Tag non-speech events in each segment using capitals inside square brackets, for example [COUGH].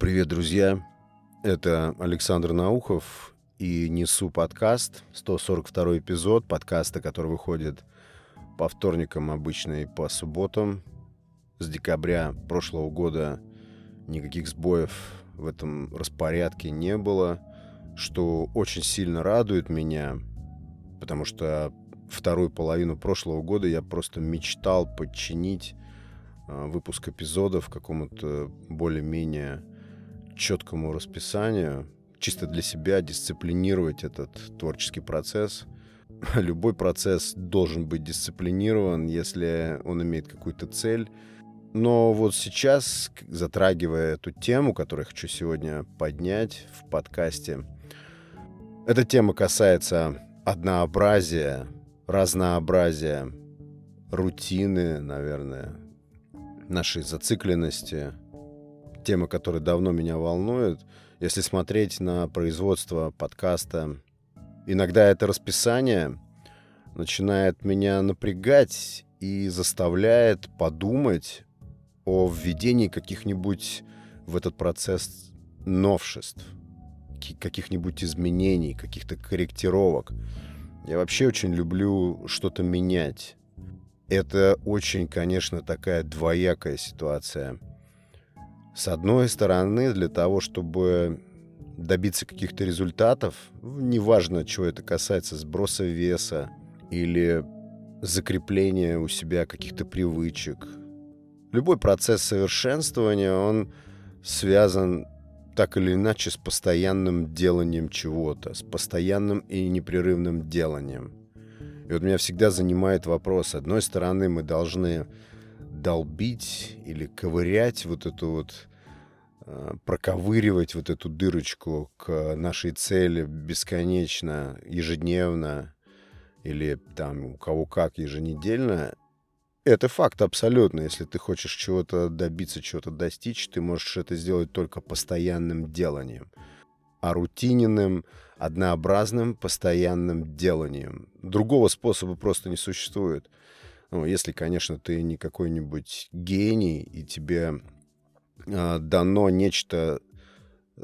Привет, друзья! Это Александр Наухов и несу подкаст, 142 эпизод подкаста, который выходит по вторникам обычно и по субботам. С декабря прошлого года никаких сбоев в этом распорядке не было, что очень сильно радует меня, потому что вторую половину прошлого года я просто мечтал подчинить а, выпуск эпизодов какому-то более-менее четкому расписанию, чисто для себя дисциплинировать этот творческий процесс. [LAUGHS] Любой процесс должен быть дисциплинирован, если он имеет какую-то цель. Но вот сейчас, затрагивая эту тему, которую я хочу сегодня поднять в подкасте, эта тема касается однообразия, разнообразия, рутины, наверное, нашей зацикленности – тема, которая давно меня волнует. Если смотреть на производство подкаста, иногда это расписание начинает меня напрягать и заставляет подумать о введении каких-нибудь в этот процесс новшеств, каких-нибудь изменений, каких-то корректировок. Я вообще очень люблю что-то менять. Это очень, конечно, такая двоякая ситуация – с одной стороны, для того, чтобы добиться каких-то результатов, неважно, чего это касается, сброса веса или закрепления у себя каких-то привычек. Любой процесс совершенствования, он связан так или иначе с постоянным деланием чего-то, с постоянным и непрерывным деланием. И вот меня всегда занимает вопрос. С одной стороны, мы должны долбить или ковырять вот эту вот проковыривать вот эту дырочку к нашей цели бесконечно, ежедневно или там у кого как еженедельно, это факт абсолютно. Если ты хочешь чего-то добиться, чего-то достичь, ты можешь это сделать только постоянным деланием. А рутиненным, однообразным, постоянным деланием. Другого способа просто не существует. Ну, если, конечно, ты не какой-нибудь гений, и тебе э, дано нечто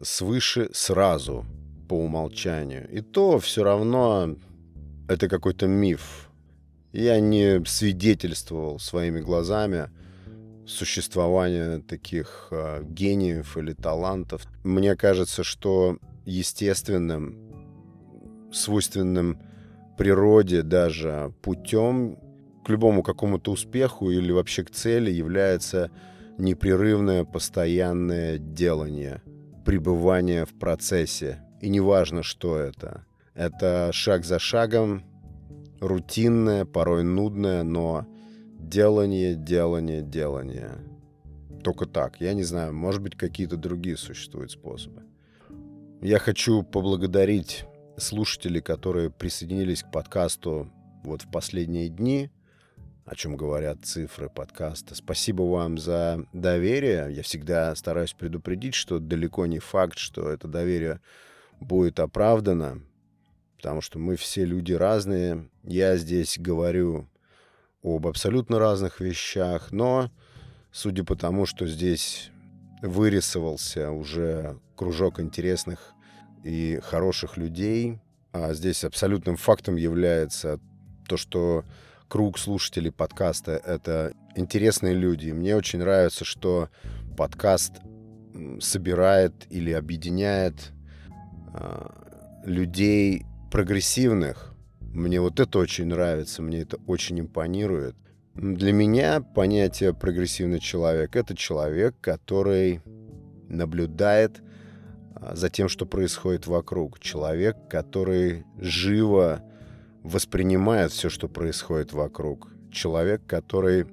свыше сразу по умолчанию. И то все равно это какой-то миф. Я не свидетельствовал своими глазами существования таких э, гениев или талантов. Мне кажется, что естественным, свойственным природе даже путем к любому какому-то успеху или вообще к цели является непрерывное постоянное делание, пребывание в процессе. И неважно, что это. Это шаг за шагом, рутинное, порой нудное, но делание, делание, делание. Только так. Я не знаю, может быть, какие-то другие существуют способы. Я хочу поблагодарить слушателей, которые присоединились к подкасту вот в последние дни о чем говорят цифры подкаста. Спасибо вам за доверие. Я всегда стараюсь предупредить, что далеко не факт, что это доверие будет оправдано, потому что мы все люди разные. Я здесь говорю об абсолютно разных вещах, но судя по тому, что здесь вырисовался уже кружок интересных и хороших людей, а здесь абсолютным фактом является то, что круг слушателей подкаста — это интересные люди. Мне очень нравится, что подкаст собирает или объединяет э, людей прогрессивных. Мне вот это очень нравится, мне это очень импонирует. Для меня понятие прогрессивный человек — это человек, который наблюдает за тем, что происходит вокруг. Человек, который живо воспринимает все, что происходит вокруг. Человек, который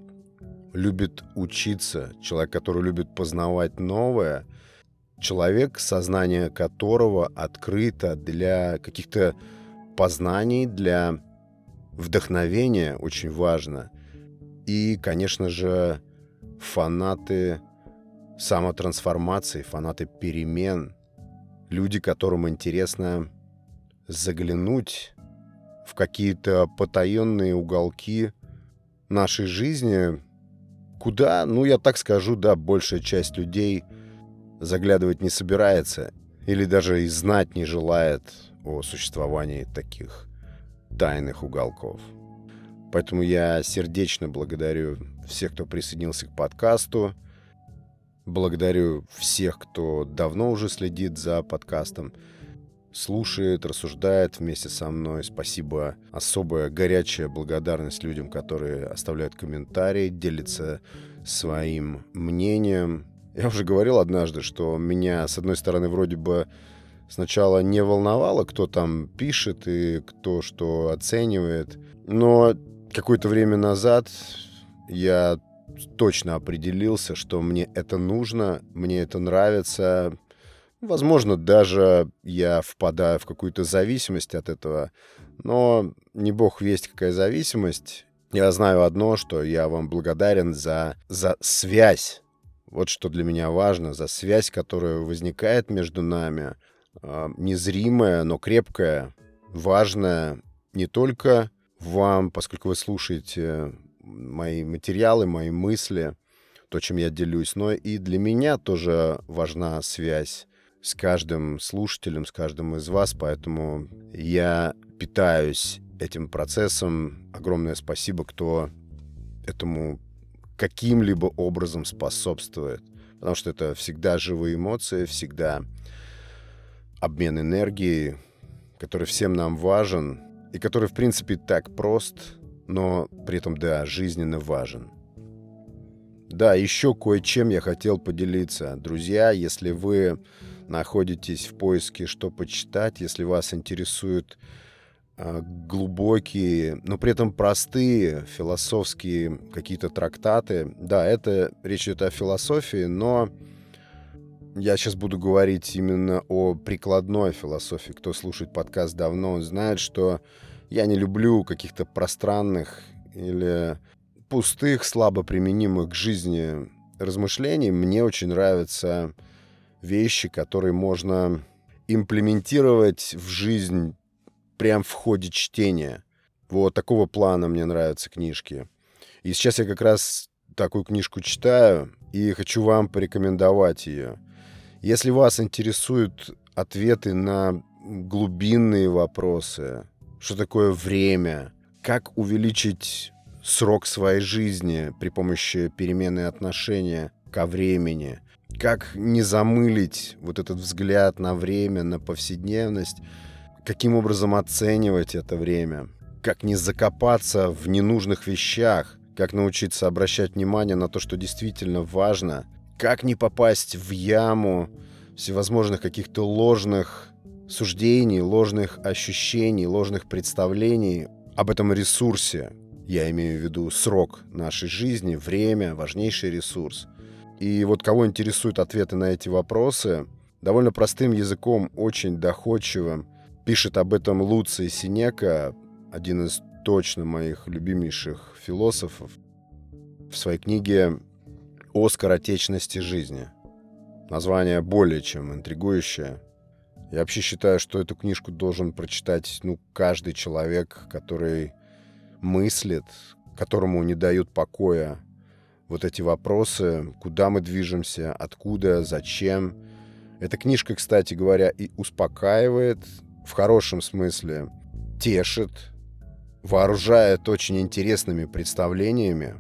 любит учиться, человек, который любит познавать новое, человек, сознание которого открыто для каких-то познаний, для вдохновения, очень важно. И, конечно же, фанаты самотрансформации, фанаты перемен, люди, которым интересно заглянуть в какие-то потаенные уголки нашей жизни, куда, ну, я так скажу, да, большая часть людей заглядывать не собирается или даже и знать не желает о существовании таких тайных уголков. Поэтому я сердечно благодарю всех, кто присоединился к подкасту. Благодарю всех, кто давно уже следит за подкастом, слушает, рассуждает вместе со мной. Спасибо. Особая горячая благодарность людям, которые оставляют комментарии, делятся своим мнением. Я уже говорил однажды, что меня, с одной стороны, вроде бы сначала не волновало, кто там пишет и кто что оценивает. Но какое-то время назад я точно определился, что мне это нужно, мне это нравится. Возможно, даже я впадаю в какую-то зависимость от этого, но не бог весть, какая зависимость. Я знаю одно, что я вам благодарен за, за связь. Вот что для меня важно, за связь, которая возникает между нами, э, незримая, но крепкая, важная не только вам, поскольку вы слушаете мои материалы, мои мысли, то, чем я делюсь. Но и для меня тоже важна связь с каждым слушателем, с каждым из вас, поэтому я питаюсь этим процессом. Огромное спасибо, кто этому каким-либо образом способствует. Потому что это всегда живые эмоции, всегда обмен энергией, который всем нам важен и который, в принципе, так прост, но при этом, да, жизненно важен. Да, еще кое-чем я хотел поделиться. Друзья, если вы находитесь в поиске, что почитать, если вас интересуют э, глубокие, но при этом простые философские какие-то трактаты, да, это речь идет о философии, но я сейчас буду говорить именно о прикладной философии. Кто слушает подкаст давно, он знает, что я не люблю каких-то пространных или пустых, слабо применимых к жизни размышлений. Мне очень нравятся вещи, которые можно имплементировать в жизнь прям в ходе чтения. Вот такого плана мне нравятся книжки. И сейчас я как раз такую книжку читаю и хочу вам порекомендовать ее. Если вас интересуют ответы на глубинные вопросы, что такое время, как увеличить срок своей жизни при помощи перемены отношения ко времени, как не замылить вот этот взгляд на время, на повседневность, каким образом оценивать это время, как не закопаться в ненужных вещах, как научиться обращать внимание на то, что действительно важно, как не попасть в яму всевозможных каких-то ложных суждений, ложных ощущений, ложных представлений об этом ресурсе. Я имею в виду срок нашей жизни, время, важнейший ресурс. И вот кого интересуют ответы на эти вопросы, довольно простым языком, очень доходчивым, пишет об этом Луций Синека, один из точно моих любимейших философов, в своей книге «О скоротечности жизни». Название более чем интригующее – я вообще считаю, что эту книжку должен прочитать ну, каждый человек, который мыслит, которому не дают покоя вот эти вопросы, куда мы движемся, откуда, зачем. Эта книжка, кстати говоря, и успокаивает, в хорошем смысле, тешит, вооружает очень интересными представлениями,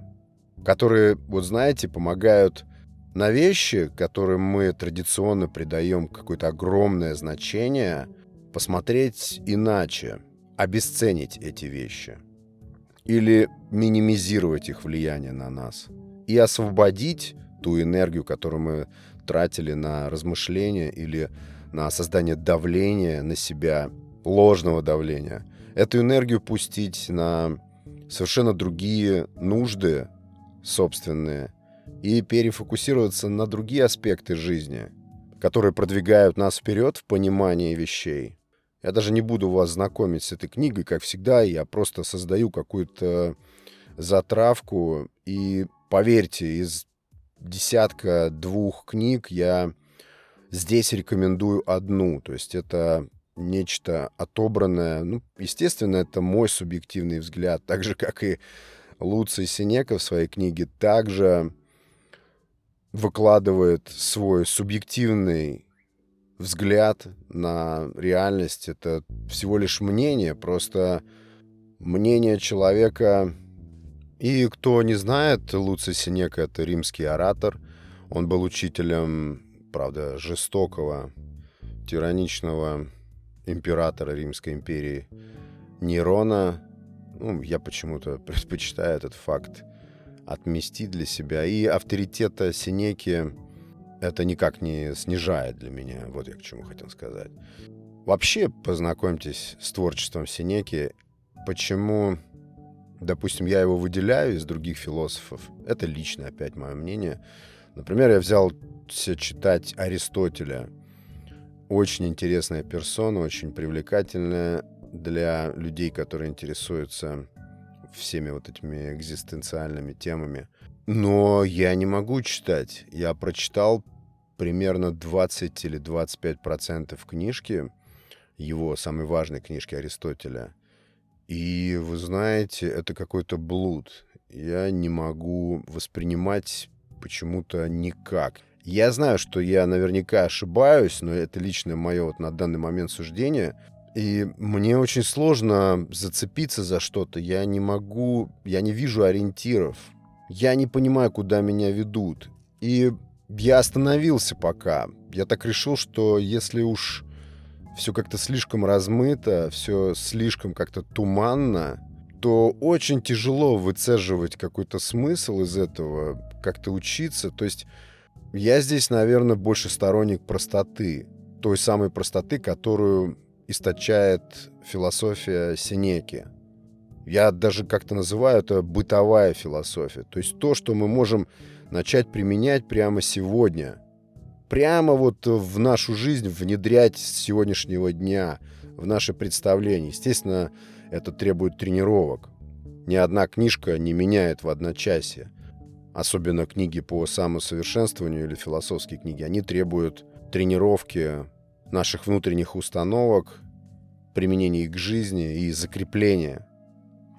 которые, вот знаете, помогают на вещи, которым мы традиционно придаем какое-то огромное значение, посмотреть иначе, обесценить эти вещи или минимизировать их влияние на нас и освободить ту энергию, которую мы тратили на размышления или на создание давления на себя, ложного давления. Эту энергию пустить на совершенно другие нужды собственные – и перефокусироваться на другие аспекты жизни, которые продвигают нас вперед в понимании вещей. Я даже не буду вас знакомить с этой книгой, как всегда, я просто создаю какую-то затравку, и поверьте, из десятка двух книг я здесь рекомендую одну, то есть это нечто отобранное, ну, естественно, это мой субъективный взгляд, [LAUGHS] так же, как и Луций Синека в своей книге, также выкладывает свой субъективный взгляд на реальность. Это всего лишь мнение, просто мнение человека. И кто не знает, Луций Синека — это римский оратор. Он был учителем, правда, жестокого, тираничного императора Римской империи Нерона. Ну, я почему-то [LAUGHS] предпочитаю этот факт отместить для себя. И авторитета Синеки это никак не снижает для меня. Вот я к чему хотел сказать. Вообще, познакомьтесь с творчеством Синеки. Почему, допустим, я его выделяю из других философов? Это лично, опять, мое мнение. Например, я взял читать Аристотеля. Очень интересная персона, очень привлекательная для людей, которые интересуются всеми вот этими экзистенциальными темами. Но я не могу читать. Я прочитал примерно 20 или 25 процентов книжки, его самой важной книжки Аристотеля. И вы знаете, это какой-то блуд. Я не могу воспринимать почему-то никак. Я знаю, что я наверняка ошибаюсь, но это лично мое вот на данный момент суждение. И мне очень сложно зацепиться за что-то. Я не могу, я не вижу ориентиров. Я не понимаю, куда меня ведут. И я остановился пока. Я так решил, что если уж все как-то слишком размыто, все слишком как-то туманно, то очень тяжело выцеживать какой-то смысл из этого, как-то учиться. То есть я здесь, наверное, больше сторонник простоты. Той самой простоты, которую источает философия Синеки. Я даже как-то называю это бытовая философия. То есть то, что мы можем начать применять прямо сегодня. Прямо вот в нашу жизнь внедрять с сегодняшнего дня, в наше представление. Естественно, это требует тренировок. Ни одна книжка не меняет в одночасье. Особенно книги по самосовершенствованию или философские книги. Они требуют тренировки наших внутренних установок, применения их к жизни и закрепления.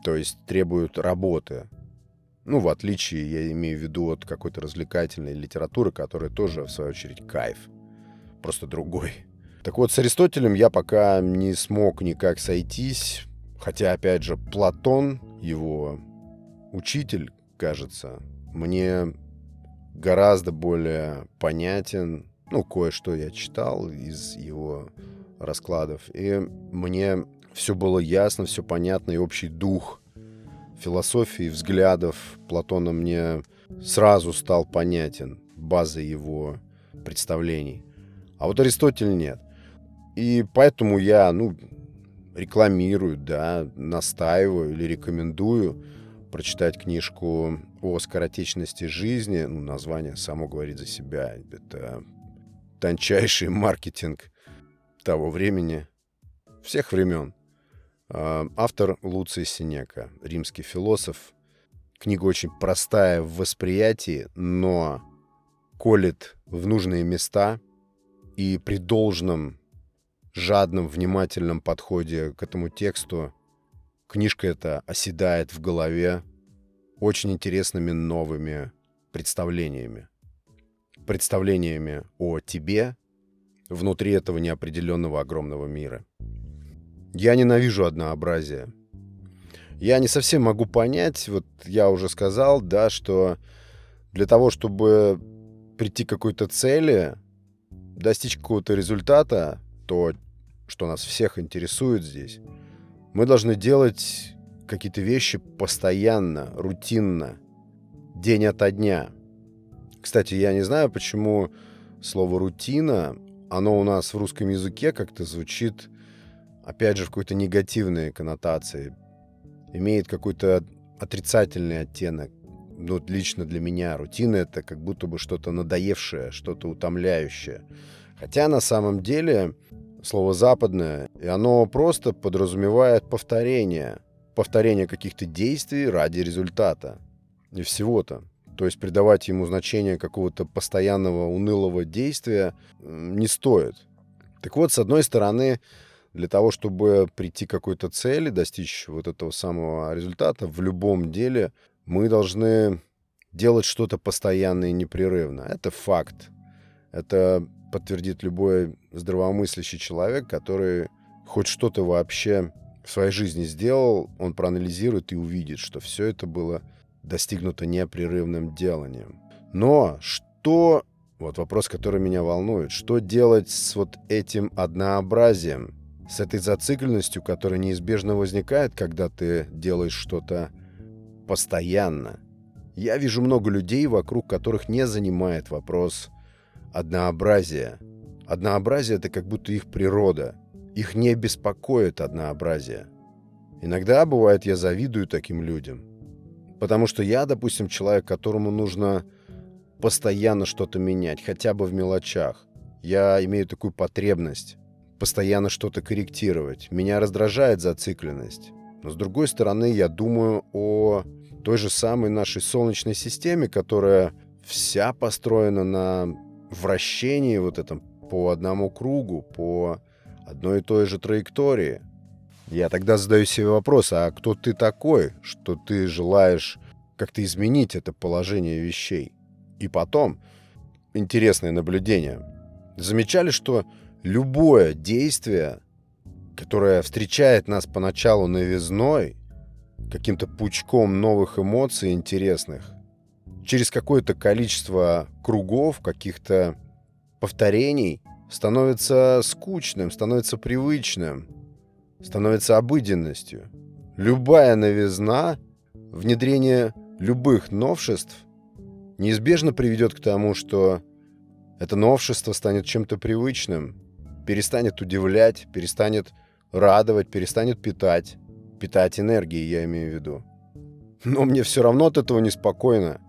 То есть требуют работы. Ну, в отличие, я имею в виду, от какой-то развлекательной литературы, которая тоже, в свою очередь, кайф. Просто другой. Так вот, с Аристотелем я пока не смог никак сойтись. Хотя, опять же, Платон, его учитель, кажется, мне гораздо более понятен. Ну, кое-что я читал из его раскладов. И мне все было ясно, все понятно, и общий дух философии, взглядов Платона мне сразу стал понятен, база его представлений. А вот Аристотель нет. И поэтому я, ну, рекламирую, да, настаиваю или рекомендую прочитать книжку о скоротечности жизни. Ну, название само говорит за себя. Это тончайший маркетинг того времени, всех времен. А, автор Луций Синека, римский философ. Книга очень простая в восприятии, но колет в нужные места и при должном жадном, внимательном подходе к этому тексту книжка эта оседает в голове очень интересными новыми представлениями. Представлениями о тебе внутри этого неопределенного огромного мира. Я ненавижу однообразие. Я не совсем могу понять, вот я уже сказал, да, что для того, чтобы прийти к какой-то цели, достичь какого-то результата, то, что нас всех интересует здесь, мы должны делать какие-то вещи постоянно, рутинно, день ото дня. Кстати, я не знаю, почему слово «рутина», оно у нас в русском языке как-то звучит опять же, в какой-то негативной коннотации, имеет какой-то отрицательный оттенок. Ну, лично для меня рутина — это как будто бы что-то надоевшее, что-то утомляющее. Хотя на самом деле слово «западное», и оно просто подразумевает повторение. Повторение каких-то действий ради результата. И всего-то. То есть придавать ему значение какого-то постоянного унылого действия не стоит. Так вот, с одной стороны, для того, чтобы прийти к какой-то цели, достичь вот этого самого результата в любом деле, мы должны делать что-то постоянно и непрерывно. Это факт. Это подтвердит любой здравомыслящий человек, который хоть что-то вообще в своей жизни сделал, он проанализирует и увидит, что все это было достигнуто непрерывным деланием. Но что, вот вопрос, который меня волнует, что делать с вот этим однообразием, с этой зацикленностью, которая неизбежно возникает, когда ты делаешь что-то постоянно? Я вижу много людей, вокруг которых не занимает вопрос однообразия. Однообразие — это как будто их природа — их не беспокоит однообразие. Иногда, бывает, я завидую таким людям. Потому что я, допустим, человек, которому нужно постоянно что-то менять, хотя бы в мелочах. Я имею такую потребность постоянно что-то корректировать. Меня раздражает зацикленность. Но с другой стороны, я думаю о той же самой нашей Солнечной системе, которая вся построена на вращении вот этом по одному кругу, по одной и той же траектории. Я тогда задаю себе вопрос, а кто ты такой, что ты желаешь как-то изменить это положение вещей? И потом, интересное наблюдение. Замечали, что любое действие, которое встречает нас поначалу новизной, каким-то пучком новых эмоций интересных, через какое-то количество кругов, каких-то повторений – становится скучным, становится привычным, становится обыденностью. Любая новизна, внедрение любых новшеств неизбежно приведет к тому, что это новшество станет чем-то привычным, перестанет удивлять, перестанет радовать, перестанет питать. Питать энергией, я имею в виду. Но мне все равно от этого неспокойно.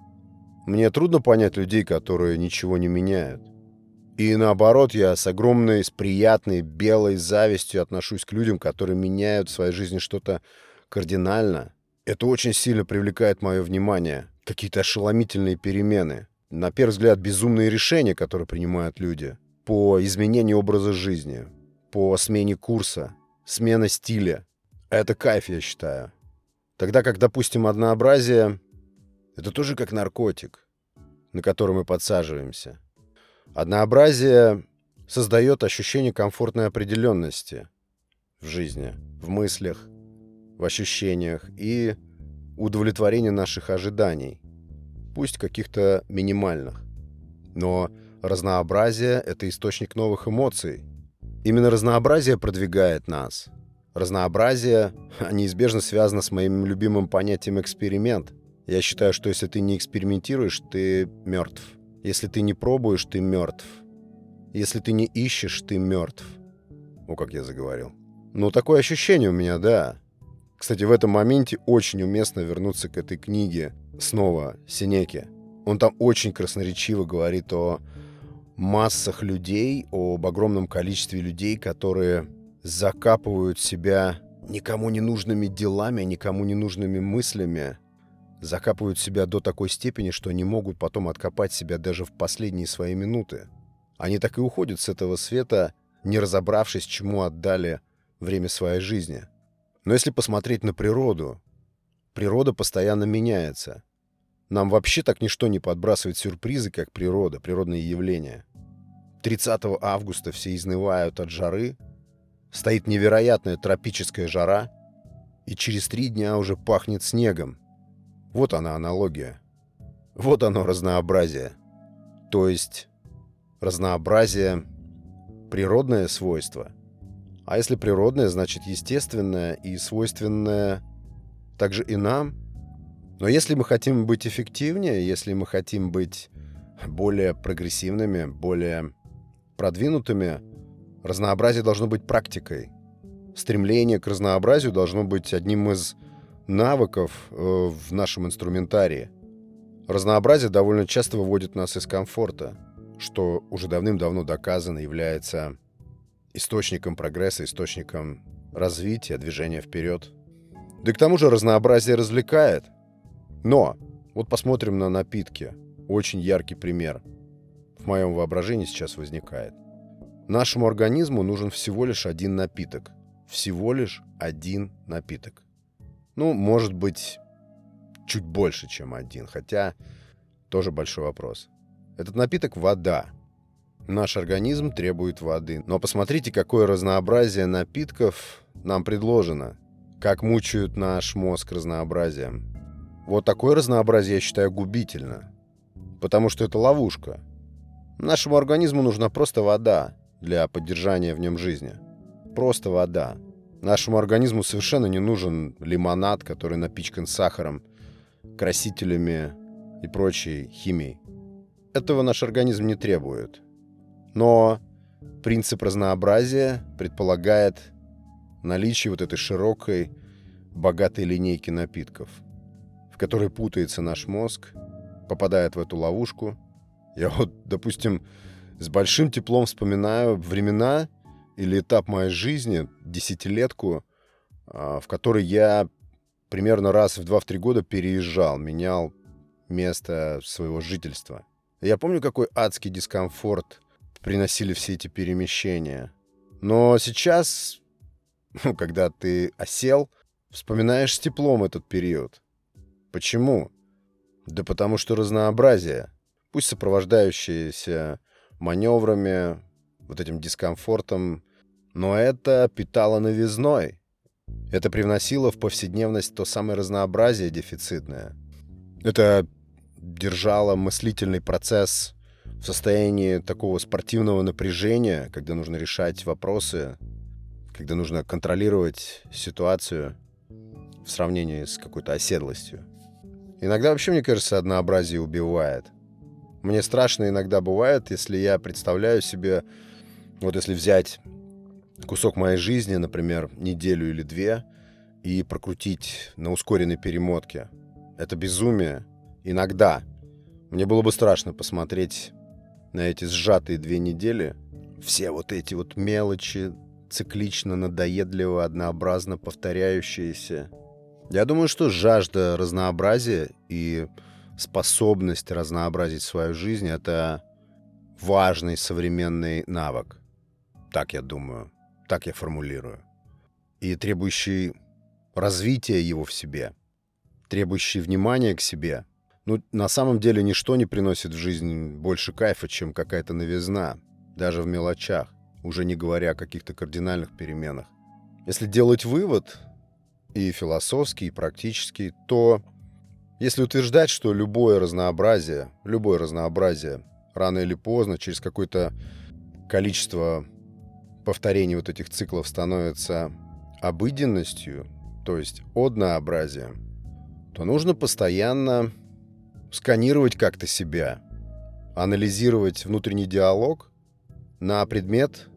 Мне трудно понять людей, которые ничего не меняют. И наоборот, я с огромной, с приятной, белой завистью отношусь к людям, которые меняют в своей жизни что-то кардинально. Это очень сильно привлекает мое внимание. Какие-то ошеломительные перемены. На первый взгляд, безумные решения, которые принимают люди. По изменению образа жизни. По смене курса. Смена стиля. Это кайф, я считаю. Тогда как, допустим, однообразие — это тоже как наркотик, на который мы подсаживаемся — Однообразие создает ощущение комфортной определенности в жизни, в мыслях, в ощущениях и удовлетворение наших ожиданий, пусть каких-то минимальных. Но разнообразие — это источник новых эмоций. Именно разнообразие продвигает нас. Разнообразие неизбежно связано с моим любимым понятием «эксперимент». Я считаю, что если ты не экспериментируешь, ты мертв. Если ты не пробуешь, ты мертв. Если ты не ищешь, ты мертв. О, как я заговорил. Ну, такое ощущение у меня, да. Кстати, в этом моменте очень уместно вернуться к этой книге снова Синеки. Он там очень красноречиво говорит о массах людей, об огромном количестве людей, которые закапывают себя никому не нужными делами, никому не нужными мыслями, закапывают себя до такой степени, что не могут потом откопать себя даже в последние свои минуты. Они так и уходят с этого света, не разобравшись, чему отдали время своей жизни. Но если посмотреть на природу, природа постоянно меняется. Нам вообще так ничто не подбрасывает сюрпризы, как природа, природные явления. 30 августа все изнывают от жары, стоит невероятная тропическая жара, и через три дня уже пахнет снегом, вот она аналогия. Вот оно разнообразие. То есть разнообразие — природное свойство. А если природное, значит естественное и свойственное также и нам. Но если мы хотим быть эффективнее, если мы хотим быть более прогрессивными, более продвинутыми, разнообразие должно быть практикой. Стремление к разнообразию должно быть одним из навыков э, в нашем инструментарии. Разнообразие довольно часто выводит нас из комфорта, что уже давным-давно доказано является источником прогресса, источником развития, движения вперед. Да и к тому же разнообразие развлекает. Но вот посмотрим на напитки. Очень яркий пример. В моем воображении сейчас возникает. Нашему организму нужен всего лишь один напиток. Всего лишь один напиток. Ну, может быть, чуть больше, чем один. Хотя Тоже большой вопрос. Этот напиток — вода. Наш организм требует воды. Но посмотрите, какое разнообразие напитков нам предложено. Как мучают наш мозг разнообразием. Вот такое разнообразие я считаю губительно. Потому что это ловушка. Нашему организму нужна просто вода для поддержания в нем жизни. Просто вода. Нашему организму совершенно не нужен лимонад, который напичкан сахаром, красителями и прочей химией. Этого наш организм не требует. Но принцип разнообразия предполагает наличие вот этой широкой, богатой линейки напитков, в которой путается наш мозг, попадает в эту ловушку. Я вот, допустим, с большим теплом вспоминаю времена или этап моей жизни, десятилетку, а, в которой я примерно раз в 2-3 года переезжал, менял место своего жительства. Я помню, какой адский дискомфорт приносили все эти перемещения. Но сейчас, [LAUGHS] ну, когда ты осел, вспоминаешь с теплом этот период. Почему? Да потому что разнообразие, пусть сопровождающееся маневрами, вот этим дискомфортом, но это питало новизной. Это привносило в повседневность то самое разнообразие дефицитное. Это держало мыслительный процесс в состоянии такого спортивного напряжения, когда нужно решать вопросы, когда нужно контролировать ситуацию в сравнении с какой-то оседлостью. Иногда вообще, мне кажется, однообразие убивает. Мне страшно иногда бывает, если я представляю себе, вот если взять кусок моей жизни, например, неделю или две, и прокрутить на ускоренной перемотке. Это безумие. Иногда. Мне было бы страшно посмотреть на эти сжатые две недели. Все вот эти вот мелочи, циклично, надоедливо, однообразно повторяющиеся. Я думаю, что жажда разнообразия и способность разнообразить свою жизнь — это важный современный навык. Так я думаю, так я формулирую. И требующий развития его в себе, требующий внимания к себе. Ну, на самом деле ничто не приносит в жизнь больше кайфа, чем какая-то новизна, даже в мелочах, уже не говоря о каких-то кардинальных переменах. Если делать вывод, и философский, и практический, то если утверждать, что любое разнообразие, любое разнообразие рано или поздно, через какое-то количество повторений вот этих циклов становится обыденностью, то есть однообразием, то нужно постоянно сканировать как-то себя, анализировать внутренний диалог на предмет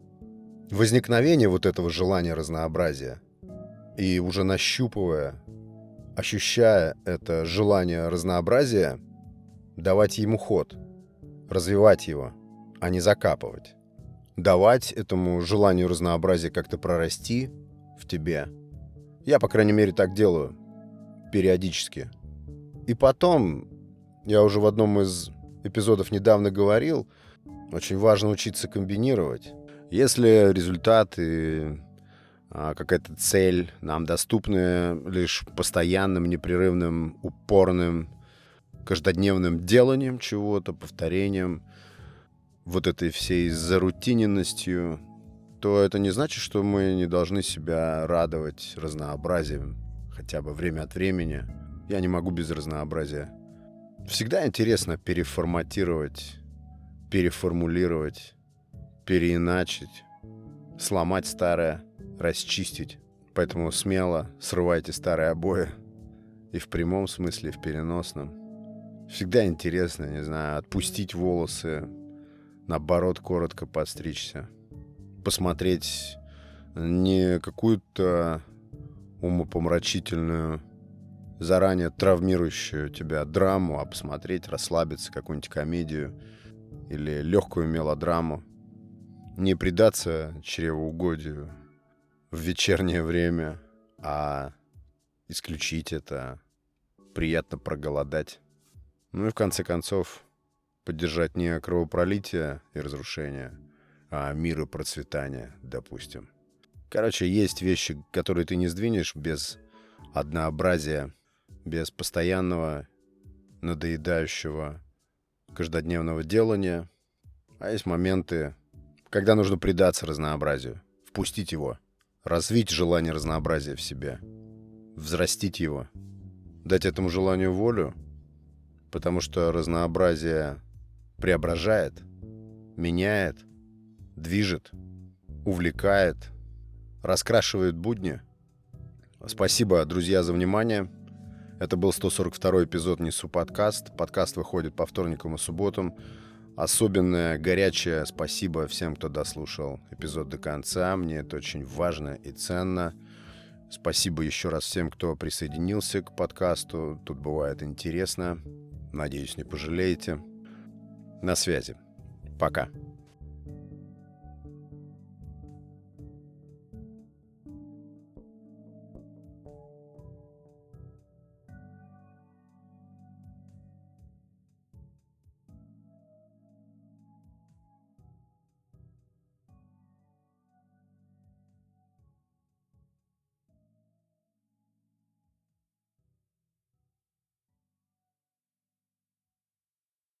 возникновения вот этого желания разнообразия. И уже нащупывая ощущая это желание разнообразия, давать ему ход, развивать его, а не закапывать. Давать этому желанию разнообразия как-то прорасти в тебе. Я, по крайней мере, так делаю периодически. И потом, я уже в одном из эпизодов недавно говорил, очень важно учиться комбинировать. Если результаты какая-то цель нам доступная лишь постоянным, непрерывным, упорным, каждодневным деланием чего-то, повторением, вот этой всей зарутиненностью, то это не значит, что мы не должны себя радовать разнообразием, хотя бы время от времени. Я не могу без разнообразия. Всегда интересно переформатировать, переформулировать, переиначить, сломать старое — расчистить. Поэтому смело срывайте старые обои. И в прямом смысле, и в переносном. Всегда интересно, не знаю, отпустить волосы, наоборот, коротко подстричься. Посмотреть не какую-то умопомрачительную, заранее травмирующую тебя драму, а посмотреть, расслабиться, какую-нибудь комедию или легкую мелодраму. Не предаться чревоугодию, в вечернее время, а исключить это, приятно проголодать. Ну и в конце концов поддержать не кровопролитие и разрушение, а мир и процветание, допустим. Короче, есть вещи, которые ты не сдвинешь без однообразия, без постоянного надоедающего каждодневного делания, а есть моменты, когда нужно предаться разнообразию, впустить его, развить желание разнообразия в себе, взрастить его, дать этому желанию волю, потому что разнообразие преображает, меняет, движет, увлекает, раскрашивает будни. Спасибо, друзья, за внимание. Это был 142 эпизод «Несу подкаст». Подкаст выходит по вторникам и субботам. Особенное горячее спасибо всем, кто дослушал эпизод до конца. Мне это очень важно и ценно. Спасибо еще раз всем, кто присоединился к подкасту. Тут бывает интересно. Надеюсь, не пожалеете. На связи. Пока.